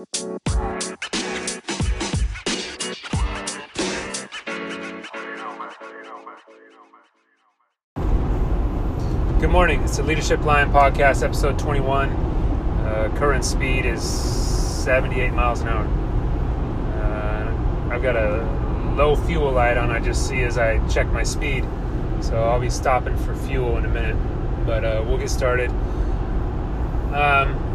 Good morning. It's the Leadership Line Podcast, episode 21. Uh, current speed is 78 miles an hour. Uh, I've got a low fuel light on, I just see as I check my speed. So I'll be stopping for fuel in a minute. But uh, we'll get started. Um,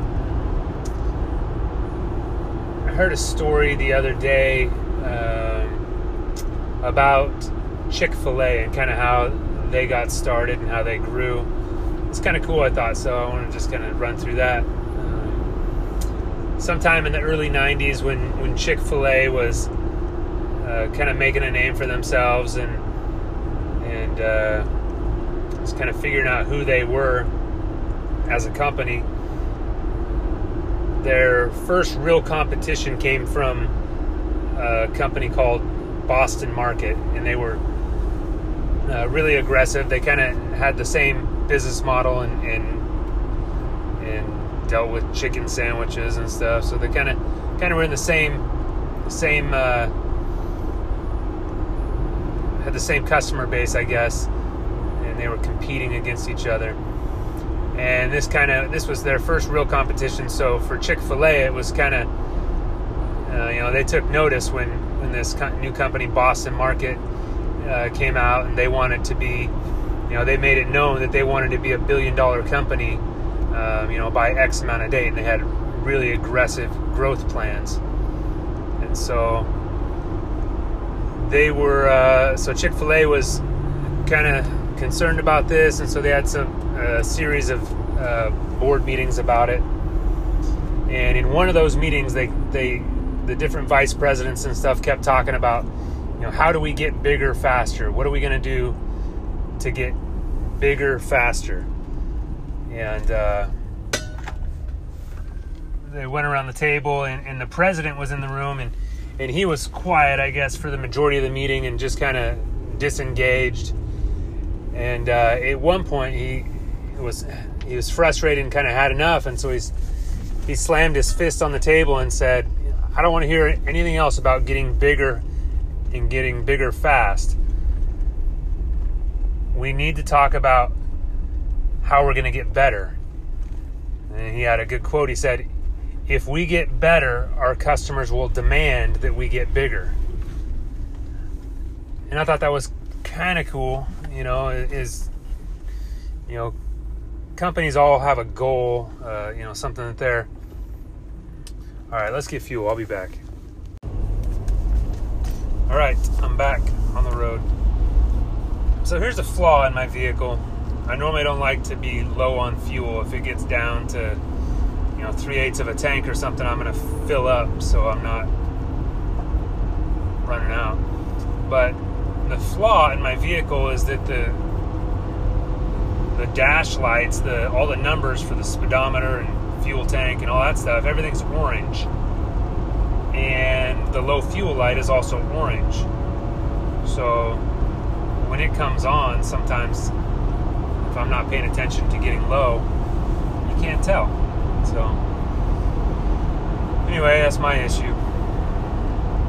I heard a story the other day um, about Chick fil A and kind of how they got started and how they grew. It's kind of cool, I thought, so I want to just kind of run through that. Um, sometime in the early 90s, when, when Chick fil A was uh, kind of making a name for themselves and, and uh, just kind of figuring out who they were as a company, their first real competition came from a company called Boston Market, and they were uh, really aggressive. They kind of had the same business model and, and and dealt with chicken sandwiches and stuff. So they kind of kind of were in the same same uh, had the same customer base, I guess, and they were competing against each other. And this kind of this was their first real competition. So for Chick Fil A, it was kind of uh, you know they took notice when when this new company Boston Market uh, came out and they wanted to be, you know, they made it known that they wanted to be a billion dollar company, um, you know, by X amount of date, and they had really aggressive growth plans. And so they were, uh, so Chick fil A was kind of concerned about this, and so they had some uh, series of uh, board meetings about it. And in one of those meetings, they, they, the different vice presidents and stuff kept talking about you know, how do we get bigger faster? What are we going to do to get bigger faster? And uh, they went around the table, and, and, the president was in the room, and, and he was quiet, I guess, for the majority of the meeting and just kind of disengaged. And uh, at one point, he was he was frustrated and kind of had enough, and so he's he slammed his fist on the table and said, "I don't want to hear anything else about getting bigger." and getting bigger fast, we need to talk about how we're going to get better. And he had a good quote. He said, If we get better, our customers will demand that we get bigger. And I thought that was kind of cool. You know, is, you know, companies all have a goal, uh, you know, something that they're. All right, let's get fuel. I'll be back. All right, I'm back on the road. So here's a flaw in my vehicle. I normally don't like to be low on fuel. If it gets down to, you know, three eighths of a tank or something, I'm going to fill up so I'm not running out. But the flaw in my vehicle is that the the dash lights, the all the numbers for the speedometer and fuel tank and all that stuff, everything's orange and the low fuel light is also orange. So when it comes on, sometimes if I'm not paying attention to getting low, you can't tell. So anyway, that's my issue.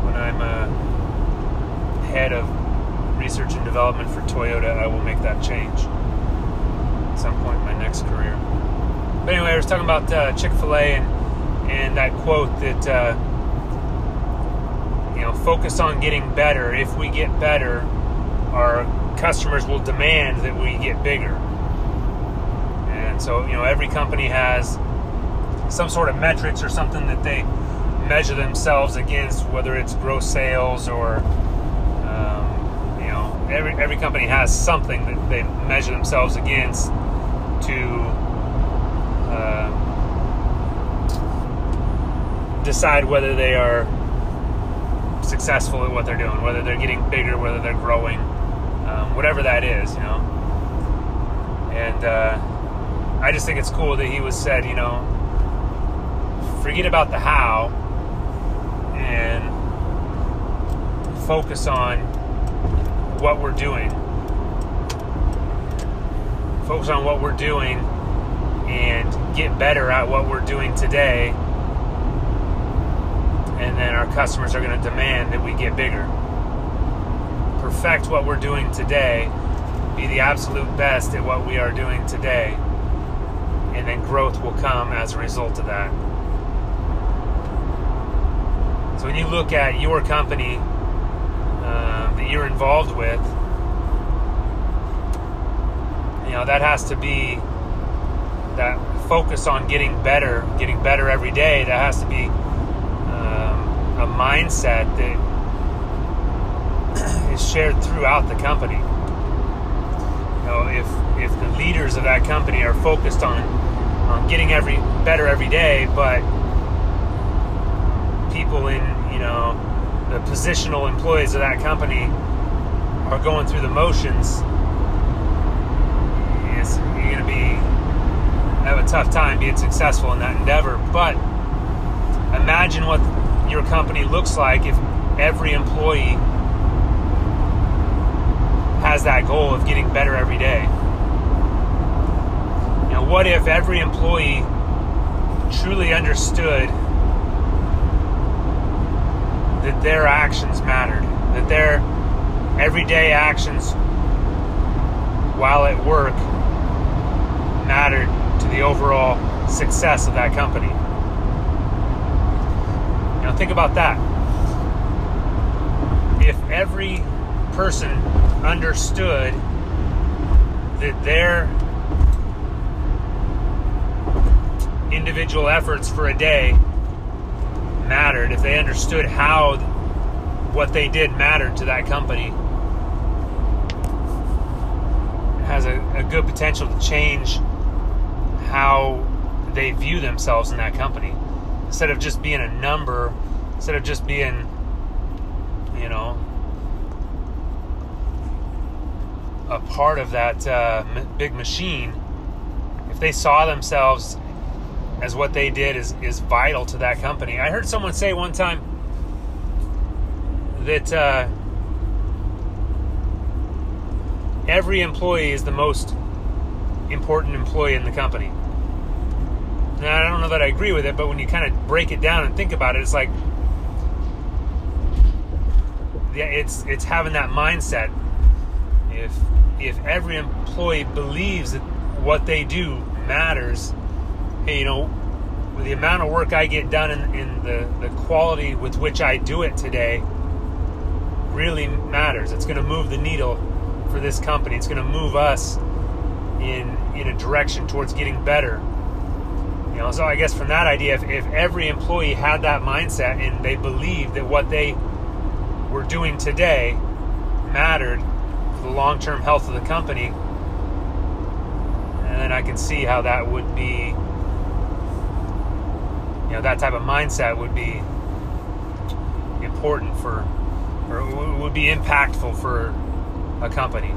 When I'm uh, head of research and development for Toyota, I will make that change at some point in my next career. But anyway, I was talking about uh, Chick Fil A and and that quote that. Uh, you know, focus on getting better. If we get better, our customers will demand that we get bigger. And so, you know, every company has some sort of metrics or something that they measure themselves against, whether it's gross sales or, every, every company has something that they measure themselves against to uh, decide whether they are successful at what they're doing, whether they're getting bigger, whether they're growing, um, whatever that is, you know. And uh, I just think it's cool that he was said, you know, forget about the how and focus on what we're doing. Focus on what we're doing and get better at what we're doing today And then our customers are going to demand that we get bigger. Perfect what we're doing today, be the absolute best at what we are doing today, and then growth will come as a result of that. So when you look at your company you're involved with, you know that has to be that focus on getting better, getting better every day. That has to be um, a mindset that is shared throughout the company. You know, if if the leaders of that company are focused on on getting every better every day, but people in you know the positional employees of that company are going through the motions, you're going to be have a tough time being successful in that endeavor. But imagine what your company looks like if every employee has that goal of getting better every day. You know, what if every employee truly understood that their actions mattered, that their everyday actions while at work mattered to the overall success of that company. Know, think about that. If every person understood that their individual efforts for a day mattered, if they understood how what they did mattered to that company, has a, a good potential to change how they view themselves in that company. Instead of just being a number, instead of just being, you know, a part of that uh, big machine, if they saw themselves as what they did is, is vital to that company. I heard someone say one time that uh, every employee is the most important employee in the company. Now, I don't know that I agree with it, but when you kind of break it down and think about it, it's like, yeah, it's it's having that mindset. If if every employee believes that what they do matters, you know, the amount of work I get done and, in the, the quality with which I do it today really matters. It's going to move the needle for this company. It's going to move us in in a direction towards getting better. You know, so I guess from that idea, if, if every employee had that mindset and they believed that what they were doing today mattered for the long term health of the company, and then I can see how that would be, you know, that type of mindset would be important for, or would be impactful for a company.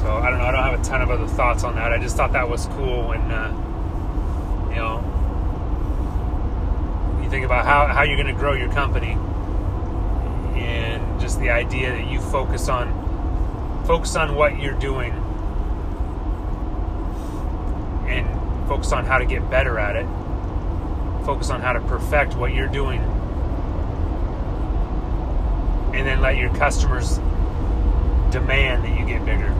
So I don't know. I don't have a ton of other thoughts on that. I just thought that was cool when, uh, you know, you think about how, how you're going to grow your company and just the idea that you focus on focus on what you're doing and focus on how to get better at it. Focus on how to perfect what you're doing. And then let your customers demand that you get bigger.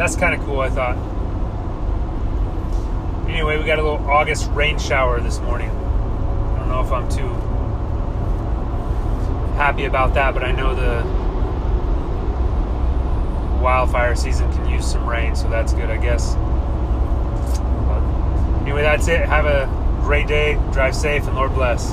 that's kind of cool, I thought. Anyway, we got a little August rain shower this morning. I don't know if I'm too happy about that, but I know the wildfire season can use some rain, so that's good, I guess. But anyway, that's it. Have a great day. Drive safe, and Lord bless.